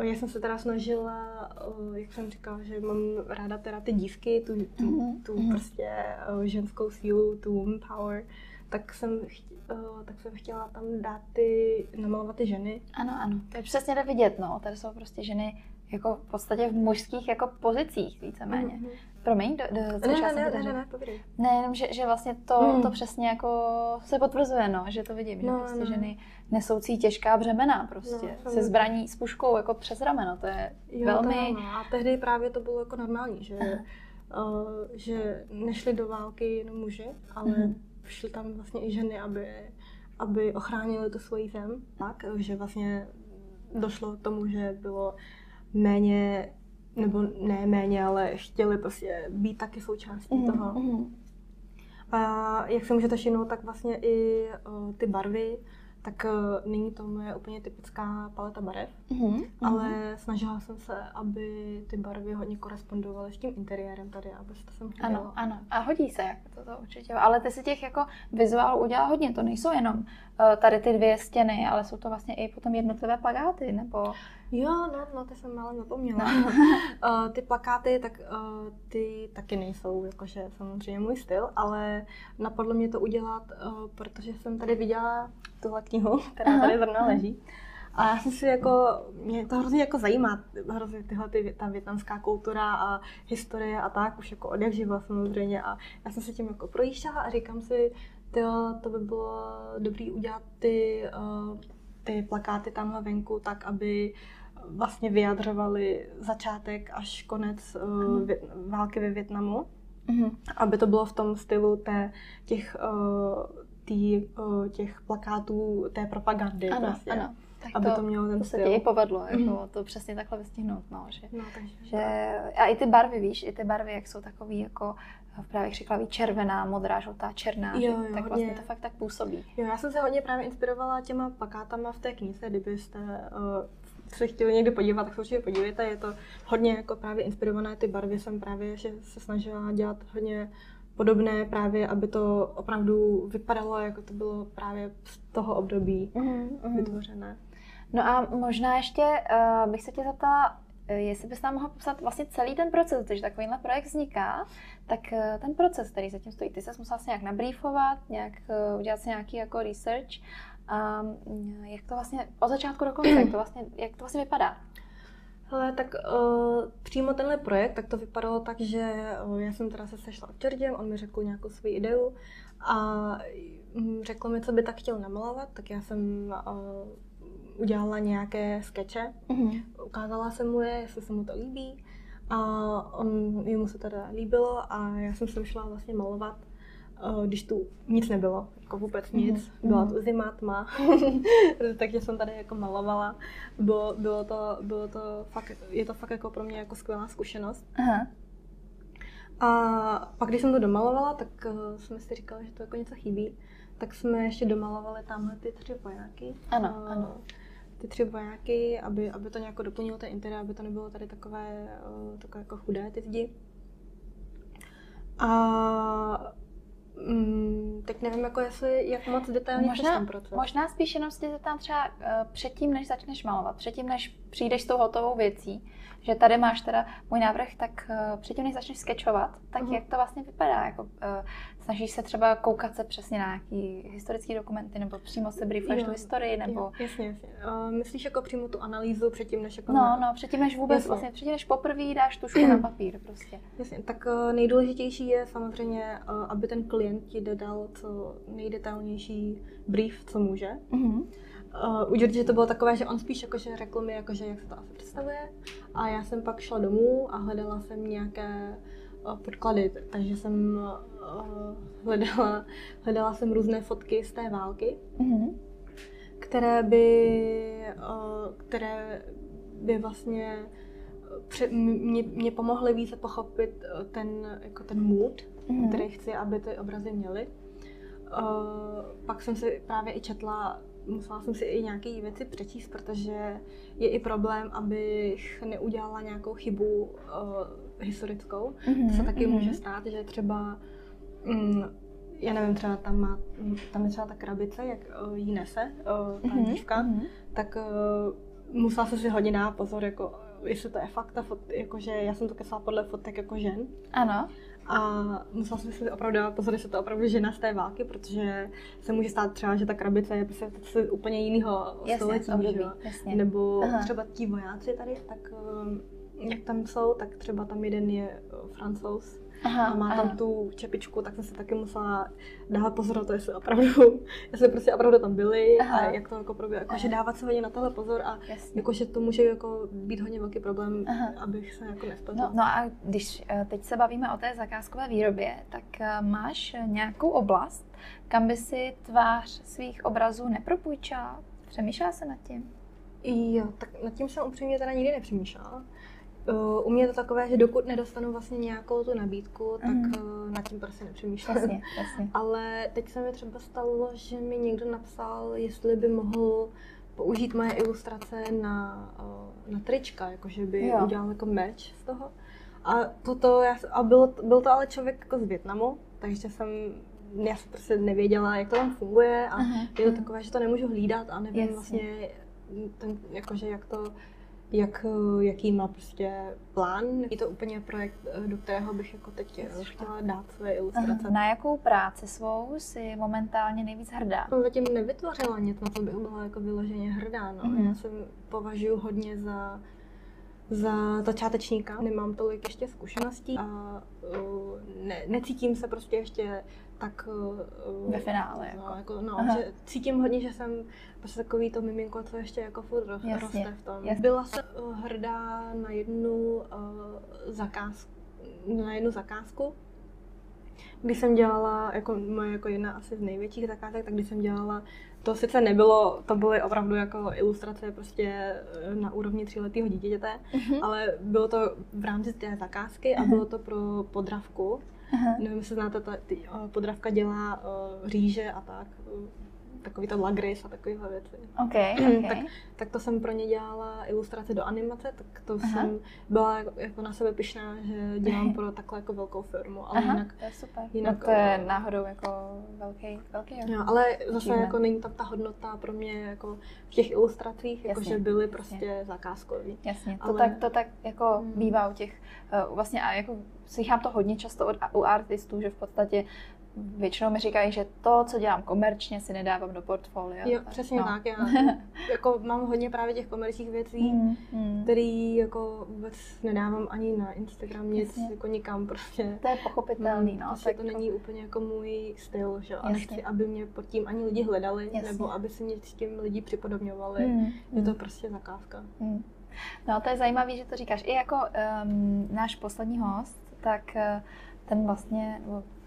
já jsem se teda snažila, jak jsem říkala, že mám ráda teda ty dívky, tu, tu, mm-hmm. tu mhm. prostě ženskou sílu, tu woman power, tak jsem, uh, tak jsem chtěla tam dát ty, namalovat ty ženy. Ano, ano, to je přesně to vidět, no. Tady jsou prostě ženy jako v podstatě v mužských jako pozicích víceméně. Mm-hmm. Promiň, do, do, co ne, ne, ne, ne, ne, ne, ne, jenom, že, že vlastně to, mm. to přesně jako se potvrzuje, no, že to vidím, no, že prostě no. ženy nesoucí těžká břemena prostě, no, se zbraní s puškou jako přes rameno, to je jo, velmi... To, no. A tehdy právě to bylo jako normální, že, uh, (laughs) že nešli do války jenom muži, ale mm. šly tam vlastně i ženy, aby, aby ochránili tu svoji zem, tak, že vlastně došlo k tomu, že bylo méně, nebo ne méně, ale chtěli prostě být taky součástí mm, toho. Mm. A jak se můžete všimnout, tak vlastně i uh, ty barvy, tak uh, není to moje úplně typická paleta barev, mm-hmm. ale snažila jsem se, aby ty barvy hodně korespondovaly s tím interiérem tady, aby se to sem hodilo. Ano, ano. A hodí se, jako to, to určitě. Ale ty si těch jako vizuálů udělal hodně, to nejsou jenom uh, tady ty dvě stěny, ale jsou to vlastně i potom jednotlivé plagáty, nebo... Jo, no, no, ty jsem málo zapomněla. No. (laughs) uh, ty plakáty, tak uh, ty taky nejsou jakože samozřejmě můj styl, ale napadlo mě to udělat, uh, protože jsem tady viděla tuhle knihu, která tady zrovna leží. A já jsem si jako, mě to hrozně jako zajímá, hrozně tyhle, ty, ta větnamská kultura a historie a tak, už jako od jak živa samozřejmě. A já jsem se tím jako projížděla a říkám si, tyjo, to by bylo dobrý udělat ty, uh, ty plakáty tamhle venku tak, aby vlastně vyjadřovali začátek až konec uh, války ve Větnamu. Mm-hmm. Aby to bylo v tom stylu té, těch, uh, tý, uh, těch plakátů, té propagandy. Ano, prostě. ano. Tak aby to, to mělo ten to styl. se ti i povedlo, jako mm. to přesně takhle vystihnout, no, že, no, takže, že, a i ty barvy, víš, i ty barvy, jak jsou takový jako právě jak řekla, červená, modrá, žlutá, černá, jo, jo, tak vlastně to fakt tak působí. Jo, já jsem se hodně právě inspirovala těma plakátama v té knize, kdybyste uh, se chtěli někdy podívat, tak se určitě podívejte. Je to hodně jako právě inspirované, ty barvy jsem právě že se snažila dělat hodně podobné právě, aby to opravdu vypadalo, jako to bylo právě z toho období mm-hmm. vytvořené. No a možná ještě uh, bych se tě zeptala, eh, jestli bys nám mohla popsat vlastně celý ten proces, když takovýhle projekt vzniká, tak uh, ten proces, který zatím stojí, ty se musela se nějak nabrýfovat, nějak udělat si nějaký jako research a mm, jak to vlastně od začátku do konce, jak to vlastně, jak to vlastně vypadá? Hele, tak uh, přímo tenhle projekt, tak to vypadalo tak, že uh, já jsem teda se sešla s Georgem, on mi řekl nějakou svou ideu a um, řekl mi, co by tak chtěl namalovat, tak já jsem uh, udělala nějaké skeče, mm-hmm. ukázala jsem mu je, jestli se mu to líbí a on, jemu se teda líbilo a já jsem se šla vlastně malovat když tu nic nebylo, jako vůbec nic, mm-hmm. byla tu zima, tma, (laughs) takže jsem tady jako malovala. Bylo, bylo, to, bylo to fakt, je to fakt jako pro mě jako skvělá zkušenost. Aha. A pak, když jsem to domalovala, tak uh, jsme si říkali, že to jako něco chybí. Tak jsme ještě domalovali tamhle ty tři vojáky. Ano, uh, ano. ty tři vojáky, aby, aby to nějak doplnilo ten interiér, aby to nebylo tady takové, uh, takové jako chudé ty zdi. A Mm, tak nevím, jako jestli, jak moc detailně možná, ten proces. Možná spíš jenom si tam třeba uh, předtím, než začneš malovat, předtím, než přijdeš s tou hotovou věcí, že tady máš teda můj návrh, tak uh, předtím, než začneš sketchovat, tak uh-huh. jak to vlastně vypadá? Jako, uh, snažíš se třeba koukat se přesně na nějaký historický dokumenty, nebo přímo se briefuješ tu historii, nebo... Jo, jasně, jasně. Uh, myslíš jako přímo tu analýzu předtím, než jako... No, na... no, předtím, než vůbec jasně. vlastně, předtím, než poprvé dáš tušku na papír prostě. (clears throat) Jasně, tak uh, nejdůležitější je samozřejmě, uh, aby ten klient ti dodal co nejdetailnější brief, co může. Uh-huh. Uh, u George to bylo takové, že on spíš jakože řekl mi, jakože jak se to asi představuje. A já jsem pak šla domů a hledala jsem nějaké uh, podklady, takže jsem uh, hledala, hledala jsem různé fotky z té války, mm-hmm. které by, uh, které by vlastně pře- mě, mě pomohly více pochopit ten, jako ten mood, mm-hmm. který chci, aby ty obrazy měly. Uh, pak jsem si právě i četla musela jsem si i nějaké věci přečíst, protože je i problém, abych neudělala nějakou chybu uh, historickou. Mm-hmm, to se taky mm-hmm. může stát, že třeba, mm, já nevím, třeba tam, má, tam je třeba ta krabice, jak uh, jí nese uh, ta mm-hmm, dívka, mm-hmm. tak uh, musela jsem si hodně dát pozor, jako jestli to je fakt ta fot, jakože já jsem to kesala podle fotek jako žen. Ano. A musela jsem si opravdu dát pozor, jestli to opravdu žena z té války, protože se může stát třeba, že ta krabice je prostě z úplně jiného století, jasně. nebo Aha. třeba ti vojáci tady, tak eh, jak tam jsou, tak třeba tam jeden je eh, francouz, aha, a má aha. tam tu čepičku, tak jsem si taky musela dávat pozor na to, jestli opravdu, (laughs) jestli prostě opravdu tam byli aha. a jak to jako probíhá. Jakože dávat se hodně na tohle pozor a jakože to může jako být hodně velký problém, aha. abych se jako nespletl. No, no a když eh, teď se bavíme o té zakázkové výrobě, tak eh, máš nějakou oblast, kam by si tvář svých obrazů nepropůjčila? Přemýšlela se nad tím? Jo, tak nad tím jsem upřímně teda nikdy nepřemýšlela. Uh, u mě je to takové, že dokud nedostanu vlastně nějakou tu nabídku, tak mm. nad tím prostě nepřemýšlím. Jasně, jasně. (laughs) Ale teď se mi třeba stalo, že mi někdo napsal, jestli by mohl použít moje ilustrace na, uh, na trička, jakože by jo. udělal jako merch z toho. A, toto, já, a bylo, byl to ale člověk jako z Větnamu, takže jsem já jsem prostě nevěděla, jak to tam funguje a uh-huh. je to takové, že to nemůžu hlídat a nevím Jasně. vlastně, ten, jakože jak to jak, eh, jaký má prostě plán. Je to úplně projekt, eh, do kterého bych jako teď eh, chtěla dát své ilustrace. Na jakou práci svou si momentálně nejvíc hrdá? Jsem zatím nevytvořila nic, na co bych byla jako vyloženě hrdá. No. Mm-hmm. Já se považuji hodně za za začátečníka. Nemám tolik ještě zkušeností a uh, ne, necítím se prostě ještě tak... Uh, Ve finále. No, jako. jako no, že cítím hodně, že jsem prostě takový to miminko, co ještě jako furt Jasně. roste v tom. Jasně. Byla jsem uh, hrdá na jednu uh, zakázku, na jednu zakázku, když jsem dělala, jako moje jako jedna asi z největších zakázek, tak když jsem dělala, to sice nebylo, to byly opravdu jako ilustrace prostě na úrovni tříletého dítěte, uh-huh. ale bylo to v rámci té zakázky a uh-huh. bylo to pro podravku. Uh-huh. Nevím, jestli znáte, ta, ty, podravka dělá uh, rýže a tak takový to lagris a takovéhle věci. Okay, (clears throat) okay. tak, tak to jsem pro ně dělala ilustrace do animace, tak to Aha. jsem byla jako, jako na sebe pišná, že dělám (laughs) pro takhle jako velkou firmu, ale Aha, jinak... to je super. Jinak, no to je náhodou jako velký, velký Jo, ale zase achievement. jako není tam ta hodnota pro mě jako v těch ilustracích, jako že byly prostě jasně. zakázkový. Jasně, to, ale... tak, to tak jako hmm. bývá u těch, uh, vlastně a jako slychám to hodně často od, u artistů, že v podstatě většinou mi říkají, že to, co dělám komerčně, si nedávám do portfolia. Jo, přesně no. tak. Já (laughs) jako mám hodně právě těch komerčních věcí, mm, mm. který jako vůbec nedávám ani na Instagram, nic Jasně. jako nikam prostě. To je pochopitelný, no. Prostě tak to není úplně jako můj styl, že A nechci, aby mě pod tím ani lidi hledali, Jasně. nebo aby si mě s tím lidi připodobňovali. Mm, je to mm. prostě zakázka. Mm. No, to je zajímavé, že to říkáš. I jako um, náš poslední host, tak uh, ten vlastně,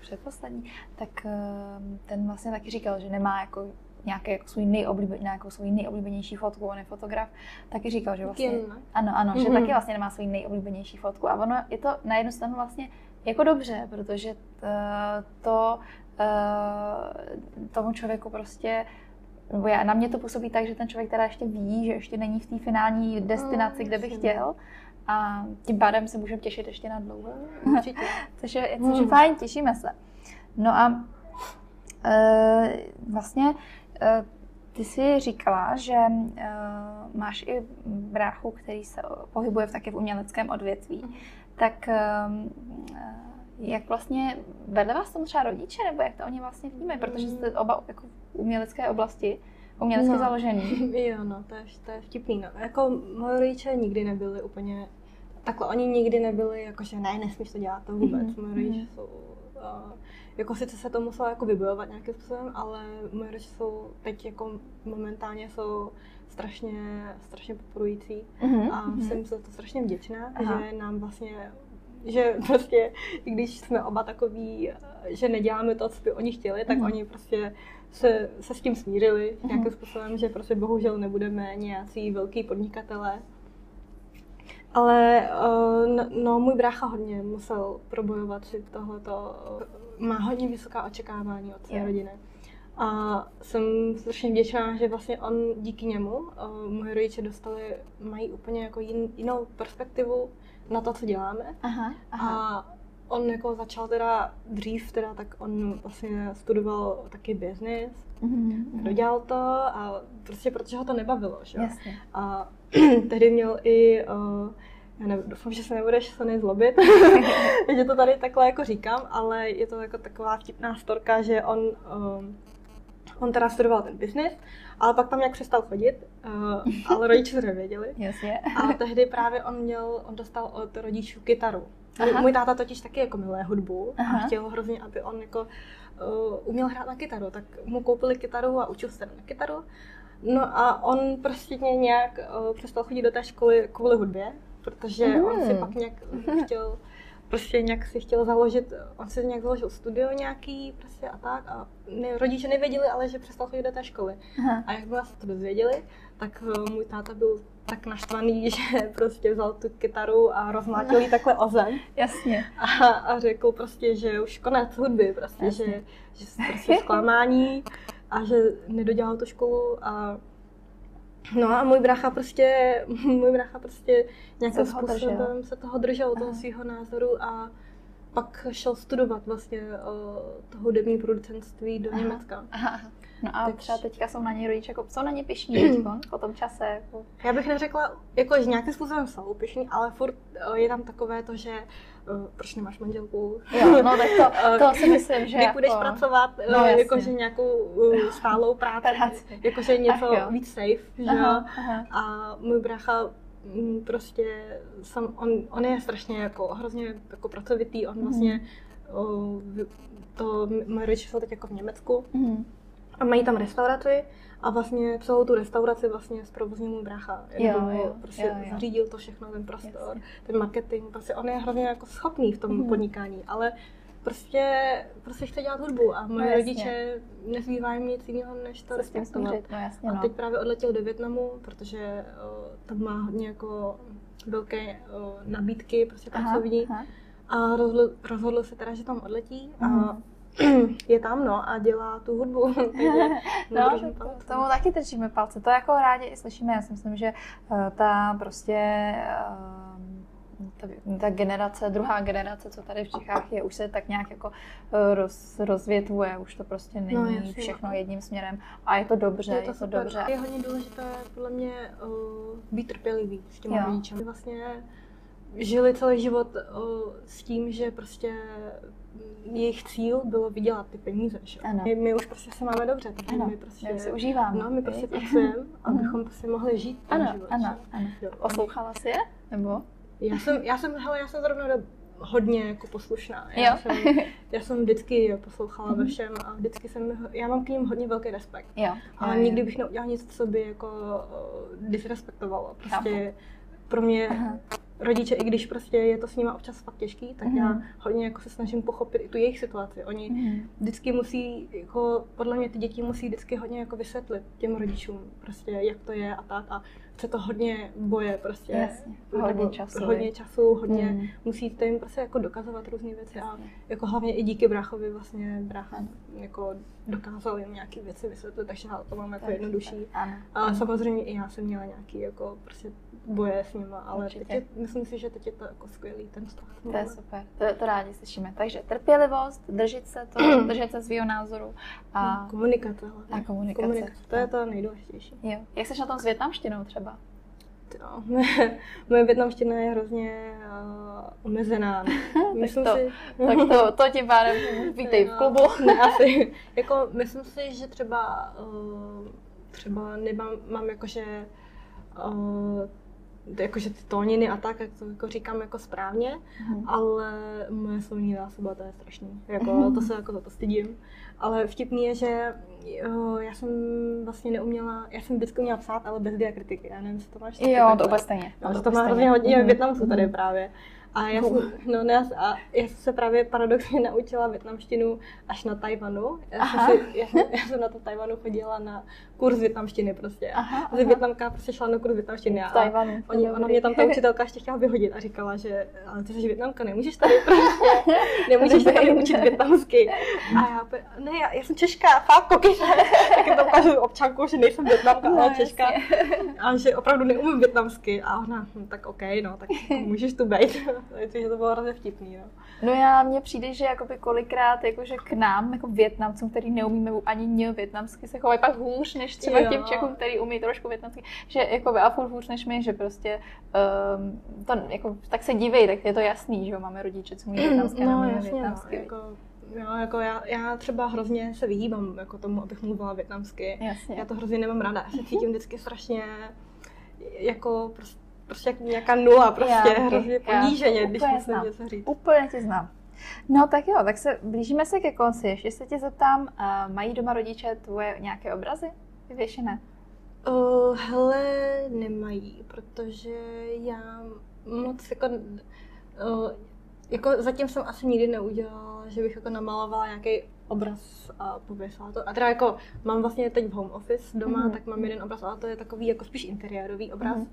předposlední, tak ehm, ten vlastně taky říkal, že nemá jako nějaké jako svůj nejoblíben, nějakou svůj nejoblíbenější fotku, on je fotograf, taky říkal, že vlastně, ano, ano, mm-hmm. že mhm. taky vlastně nemá svůj nejoblíbenější fotku a ono je to na jednu stranu vlastně jako dobře, protože to, to eh, tomu člověku prostě nebo já, na mě to působí tak, že ten člověk teda ještě ví, že ještě není v té finální destinaci, mm, kde by chtěl. A tím pádem se můžeme těšit ještě na dlouho. (laughs) Určitě. (laughs) což je, což je mm. fajn, těšíme se. No a e, vlastně e, ty jsi říkala, že uh, máš i bráchu, který se pohybuje v taky v uměleckém odvětví. Mm. Tak um, jak vlastně vedle vás tomu třeba rodiče, nebo jak to oni vlastně vnímají, protože jste oba jako v umělecké oblasti, umělecky no. založený. (laughs) Jo, no, to je, to je vtipný. No. Jako moje rodiče nikdy nebyli úplně, takhle oni nikdy nebyli, jakože ne, nesmíš to dělat, to vůbec. Mm-hmm. Moje rodiče jsou uh, jako sice se to muselo jako vybojovat nějakým způsobem, ale moje rodiče jsou teď jako momentálně jsou strašně, strašně podporující mm-hmm. a mm-hmm. jsem za to strašně vděčná, Aha. že nám vlastně že prostě, i když jsme oba takový, že neděláme to, co by oni chtěli, tak mm-hmm. oni prostě se, se s tím smířili mm-hmm. nějakým způsobem, že prostě bohužel nebudeme nějací velký podnikatelé. Ale no, no, můj brácha hodně musel probojovat si tohleto má hodně vysoká očekávání od své yeah. rodiny. A jsem strašně vděčná, že vlastně on díky němu, uh, moje rodiče dostali, mají úplně jako jin, jinou perspektivu na to, co děláme. Aha, aha. A on jako začal teda dřív, teda tak on vlastně studoval taky business, mm-hmm. dodělal to a prostě protože ho to nebavilo, že? Jasně. A (clears throat) tehdy měl i uh, já ne, doufám, že se nebudeš se nezlobit, (laughs) (laughs) že to tady takhle jako říkám, ale je to jako taková vtipná storka, že on, um, on teda studoval ten business, ale pak tam nějak přestal chodit, uh, ale rodiče to nevěděli. (laughs) Jasně. A tehdy právě on měl, on dostal od rodičů kytaru. Aha. Můj táta totiž taky jako miluje hudbu Aha. a chtěl hrozně, aby on jako uh, uměl hrát na kytaru, tak mu koupili kytaru a učil se na kytaru. No a on prostě nějak uh, přestal chodit do té školy kvůli hudbě, protože mm. on si hmm. pak nějak (laughs) chtěl, prostě nějak si chtěl založit, on si nějak založil studio nějaký prostě a tak a ne, rodiče nevěděli, ale že přestal chodit do té školy. Aha. A jak jsme se to dozvěděli, tak uh, můj táta byl tak naštvaný, (laughs) že prostě vzal tu kytaru a rozmlátil ji takhle o zem. Jasně. A, a řekl prostě, že už konec hudby, prostě, Jasně. že, že prostě zklamání a že nedodělal tu školu a No a můj brácha prostě, (laughs) můj brácha prostě nějakým způsobem držel. se toho držel, Aha. toho svého názoru a pak šel studovat vlastně uh, to hudební producentství do Aha. Německa. Aha. No a tak... třeba teďka jsou na ně rodiče, jako jsou na ně pišní (clears throat) po tom čase. Jako... Já bych neřekla, jako, že nějakým způsobem jsou pišní, ale furt uh, je tam takové to, že uh, proč nemáš manželku? Jo, no tak to, (laughs) to si myslím, že Kdy půjdeš jako... pracovat, no, jakože nějakou uh, stálou práci, jakože něco víc safe, že aha, aha. A můj brácha mm, prostě, sam, on, on je strašně jako hrozně jako pracovitý, on vlastně mm. uh, to, moje rodiče jsou teď jako v Německu mm. A mají tam restauraci a vlastně celou tu restauraci vlastně zprovoznil můj brácha. Jo, jo, prostě jo, jo. zařídil to všechno, ten prostor, Jasně. ten marketing, prostě on je hrozně jako schopný v tom mm. podnikání, ale prostě, prostě chce dělat hudbu a moje no, rodiče nezbývají nic jiného, než to respektovat. No, jasně, no. A teď právě odletěl do Větnamu, protože o, tam má hodně jako velké o, nabídky prostě pracovní. Aha, aha. A rozhodl, rozhodl se teda, že tam odletí a mm (clears throat) je tam, no, a dělá tu hudbu. (laughs) (laughs) no, to, tomu taky držíme palce. To jako rádi i slyšíme. Já si myslím, že uh, ta prostě uh, ta, ta generace, druhá generace, co tady v Čechách je, už se tak nějak jako eh, roz, rozvětvuje, už to prostě není no, jasně, všechno no. jedním směrem a je to dobře, je to, je to dobře. Je hodně důležité podle mě uh, být trpělivý s těmi rodiči. Vlastně žili celý život uh, s tím, že prostě jejich cíl bylo vydělat ty peníze. Že? Ano. My, my už prostě se máme dobře, takže ano. my prostě my si užíváme. No, my prostě pracujeme, abychom prostě mohli žít ten ano, život. Ano, ano. Poslouchala jsi je? Nebo? Já jsem, já jsem, hele, já jsem zrovna hodně jako poslušná. Já, jo. Jsem, já jsem vždycky poslouchala ve mhm. všem a vždycky jsem, já mám k ním hodně velký respekt. Jo. Ale nikdy bych neudělala nic, co by jako uh, disrespektovalo. Prostě jo. pro mě Aha rodiče, i když prostě je to s nimi občas fakt těžký, tak mm. já mhm. hodně jako se snažím pochopit i tu jejich situaci. Oni mm. vždycky musí, jako podle mě ty děti musí vždycky hodně jako vysvětlit těm rodičům, prostě jak to je a tak. A chce to hodně boje prostě. Jasně, hodně času. Hodně času, hodně, hmm. musíte jim prostě jako dokazovat různé věci Jasně. a jako hlavně i díky bráchovi vlastně brácha jako dokázal jim nějaké věci vysvětlit, takže to mám jako jednodušší. Ano. A samozřejmě i já jsem měla nějaký jako prostě boje s nima, ale teď je, myslím si, že teď je to jako skvělý ten vztah. To je super, to, to rádi slyšíme. Takže trpělivost, držet se to, (clears throat) držet se svého názoru a komunikace. A komunikace. komunikace. To je to nejdůležitější. Jo. Jak jsi na tom s větnamštinou třeba? Jo, (laughs) moje větnamština je hrozně uh, omezená. (laughs) myslím tak to, si... tak to, to ti pádem (laughs) vítej v klubu. ne, asi. Jako, myslím si, že třeba uh, třeba nemám, mám jakože uh, jakože ty tóniny a tak, jak to jako říkám jako správně, mm. ale moje slovní zásoba to je strašný. Jako, mm. To se jako za to stydím. Ale vtipný je, že jo, já jsem vlastně neuměla, já jsem vždycky uměla psát, ale bez diakritiky. Já nevím, jestli to máš. Jo, to úplně stejně. No, to má hrozně hodně mm. Větnamců tady právě. A já, jsem, no, ne, a já jsem se právě paradoxně (laughs) naučila větnamštinu až na Tajvanu. Já jsem, si, já, jsem, já jsem na to Tajvanu chodila na kurz větnamštiny prostě. Aha, aha. Větnamka prostě šla na kurz větnamštiny. A Tajvanu. Oni, ona mě tam ta učitelka ještě chtěla vyhodit a říkala, že ale ty jsi větnamka, nemůžeš tady prostě, (laughs) nemůžeš tady učit větnamsky. A já, ne, já, já jsem Češka, fakt kokyře. (laughs) Tak to ukážu občanku, že nejsem větnamka, no, ale Češka. A že opravdu neumím větnamsky. A ona, hm, tak OK, no, tak můžeš tu být. Takže to bylo hrozně vtipný, no. No já, mně přijde, že jakoby kolikrát jakože k nám, jako Větnamcům, který neumíme ani ně větnamsky, se chovají pak hůř, než třeba jo. těm Čechům, který umí trošku větnamsky, že jako a furt hůř než my, že prostě um, to, jako, tak se dívej, tak je to jasný, že jo, máme rodiče, co umí (clears throat) větnamsky, no, jasně, no, větnamsky. No, jako, Jo, jako já, já třeba hrozně se vyhýbám jako tomu, abych mluvila větnamsky. Jasně. Já to hrozně nemám ráda. Já se cítím vždycky strašně jako prostě prostě jak nějaká nula, prostě já, hrozně poníženě, když musím něco říct. Úplně ti znám. No tak jo, tak se blížíme se ke konci. Ještě se tě zeptám, uh, mají doma rodiče tvoje nějaké obrazy vyvěšené? Uh, hele, nemají, protože já moc jako, uh, jako zatím jsem asi nikdy neudělala, že bych jako namalovala nějaký obraz a pověsila to. A teda jako mám vlastně teď v home office doma, mm-hmm. tak mám jeden obraz, ale to je takový jako spíš interiérový obraz. Mm-hmm.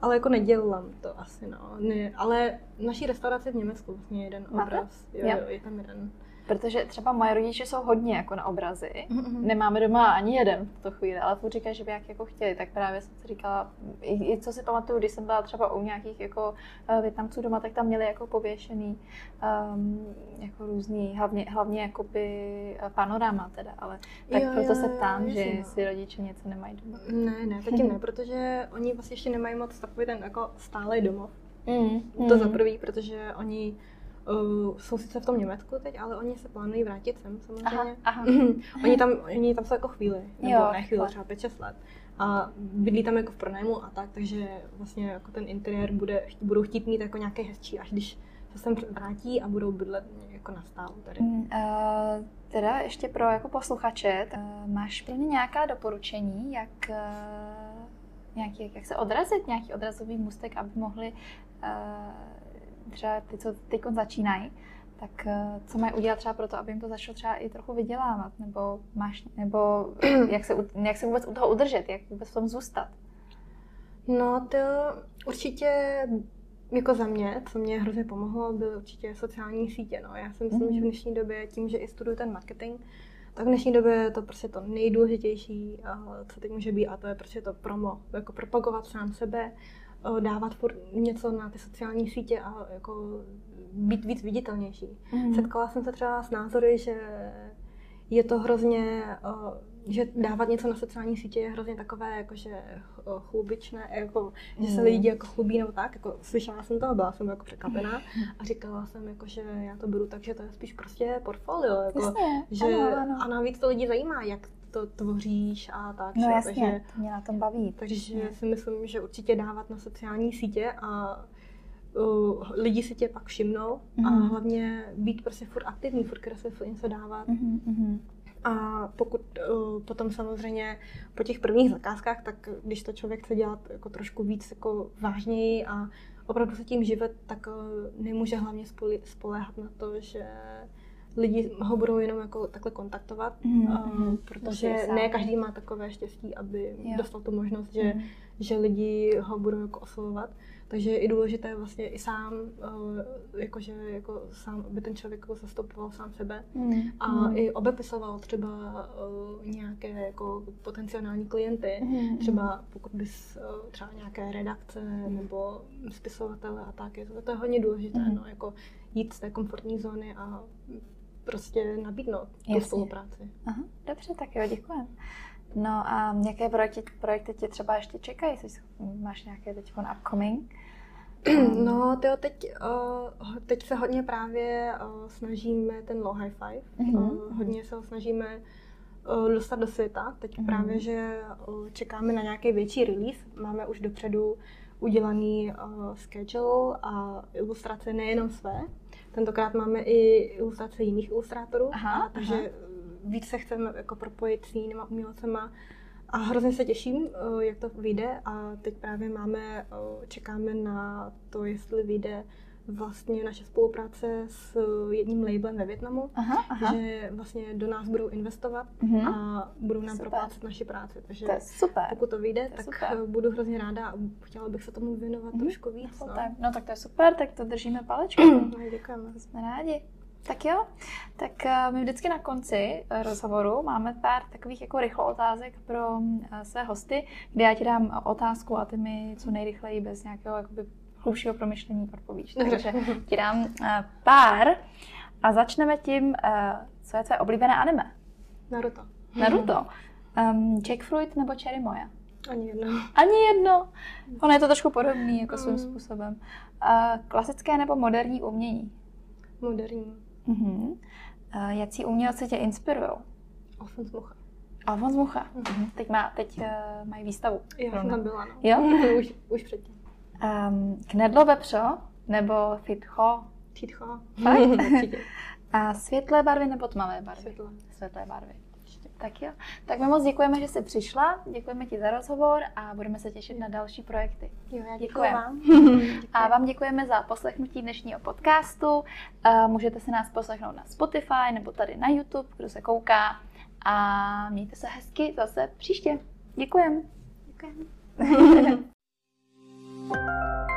Ale jako nedělám to asi, no. Ne, ale naší restauraci v Německu vlastně jeden Máte? obraz. Jo, jo, je tam jeden. Protože třeba moje rodiče jsou hodně jako na obrazy. Mm-hmm. Nemáme doma ani jeden v tuto chvíli, ale furt říkají, že by jak jako chtěli. Tak právě jsem si říkala, i, i co si pamatuju, když jsem byla třeba u nějakých jako uh, Větnamců doma, tak tam měli jako pověšený um, jako různý, hlavně, hlavně jakoby eh, panorama teda, ale tak jo, proto jo, se ptám, jo, že no. si rodiče něco nemají doma. Ne, ne, taky ne, (laughs) protože oni vlastně ještě nemají moc takový ten jako stálý domov. Mm, to mm. za prvý, protože oni uh, jsou sice v tom Německu teď, ale oni se plánují vrátit sem samozřejmě. Aha, aha. (laughs) oni, tam, oni tam jsou jako chvíli, nebo jo, ne chvíli, třeba 5-6 let. A bydlí tam jako v pronájmu a tak, takže vlastně jako ten interiér bude, budou chtít mít jako nějaké hezčí, až když se sem vrátí a budou bydlet jako na stálu tady. Mm, uh, teda ještě pro jako posluchače, uh, máš pro ně nějaká doporučení, jak uh, nějaký, jak se odrazit, nějaký odrazový můstek, aby mohli uh, třeba ty, co teď začínají, tak eh, co mají udělat třeba pro to, aby jim to začalo třeba i trochu vydělávat, nebo máš, nebo (clears throat) jak se, jak se vůbec u toho udržet, jak vůbec v tom zůstat? No to určitě jako za mě, co mě hrozně pomohlo, byly určitě sociální sítě. No. Já si myslím, mm. že v mhm. dnešní době, tím, že i studuju ten marketing, tak v dnešní době je to prostě to nejdůležitější, co teď může být, a to je prostě to promo, jako propagovat sám sebe, dávat furt něco na ty sociální sítě a jako být víc viditelnější. Mm. Setkala jsem se třeba s názory, že je to hrozně, že dávat něco na sociální sítě je hrozně takové jakože chlubičné, jako, že se mhm. lidi jako chlubí nebo tak, jako slyšela jsem to, byla jsem jako překvapená a říkala jsem, jako, že já to beru tak, že to je spíš prostě portfolio, jako, Jasně, že ano, ano. a navíc to lidi zajímá, jak to tvoříš a tak. No jasně, takže, mě na tom baví. Takže jasně. si myslím, že určitě dávat na sociální sítě a uh, lidi si tě pak všimnou mm-hmm. a mhm. hlavně být prostě furt aktivní, furt kreslivě něco dávat. Mm-hmm. A pokud uh, potom samozřejmě po těch prvních zakázkách, tak když to člověk chce dělat jako trošku víc jako vážněji a opravdu se tím živit, tak uh, nemůže hlavně spoléhat na to, že lidi ho budou jenom jako takhle kontaktovat, mm, uh, protože ne každý má takové štěstí, aby jo. dostal tu možnost, že, mm. že lidi ho budou jako oslovovat. Takže je i důležité vlastně i sám, uh, jakože jako sám, aby ten člověk jako zastupoval sám sebe mm. a mm. i obepisoval třeba uh, nějaké jako potenciální klienty, mm. třeba pokud bys uh, třeba nějaké redakce mm. nebo spisovatele a tak, je to, to je hodně důležité, mm. no, jako jít z té komfortní zóny a prostě nabídnout Jasně. tu spolupráci. Aha, dobře, tak jo, děkuji. No a jaké projekty, projekty tě třeba ještě čekají? Jsi, máš nějaké teď upcoming? (clears throat) No, tyjo, teď, uh, teď se hodně právě uh, snažíme ten low high five. Mm-hmm. Uh, hodně se ho snažíme uh, dostat do světa. Teď mm-hmm. právě, že uh, čekáme na nějaký větší release. Máme už dopředu udělaný uh, schedule a ilustrace nejenom své. Tentokrát máme i ilustrace jiných ilustrátorů, aha, takže aha. víc se chceme jako propojit s jinýma umělcema. A hrozně se těším, eh, jak to vyjde. A teď právě máme, eh, čekáme na to, jestli vyjde vlastně naše spolupráce s jedním labelem ve Větnamu, aha, aha. že vlastně do nás budou investovat uh-huh. a budou nám super. proplácet naši práci. Takže to je super. pokud to vyjde, to tak super. budu hrozně ráda a chtěla bych se tomu věnovat uh-huh. trošku víc. No. no tak to je super, tak to držíme palečku. (clears throat) no, děkujeme. Jsme rádi. Tak jo, tak uh, my vždycky na konci rozhovoru máme pár takových jako rychlo otázek pro své hosty, kde já ti dám otázku a ty mi co nejrychleji bez nějakého jakoby hlubšího promyšlení odpovíš. Takže ti dám uh, pár a začneme tím, uh, co je tvé oblíbené anime. Naruto. Naruto. Um, Jackfruit nebo Cherry Moya? Ani jedno. Ani jedno. Ono je to trošku podobný jako svým mm. způsobem. Uh, klasické nebo moderní umění? Moderní. Uh-huh. Uh, jací umělci tě inspirují? Alfons Mucha. Alfons Mucha. Uh-huh. Teď, má, teď uh, mají výstavu. Jo, jsem tam byla, no. Jo? už, už předtím. Um, knedlo vepřo nebo fitcho? Fitcho. (laughs) A světlé barvy nebo tmavé barvy? Světlé. Světlé barvy. Tak jo. Tak my moc děkujeme, že jsi přišla, děkujeme ti za rozhovor a budeme se těšit na další projekty. Jo, já děkuji vám. (laughs) A vám děkujeme za poslechnutí dnešního podcastu. Můžete se nás poslechnout na Spotify nebo tady na YouTube, kdo se kouká. A mějte se hezky zase příště. Děkujeme. Děkujeme. (laughs) Bye.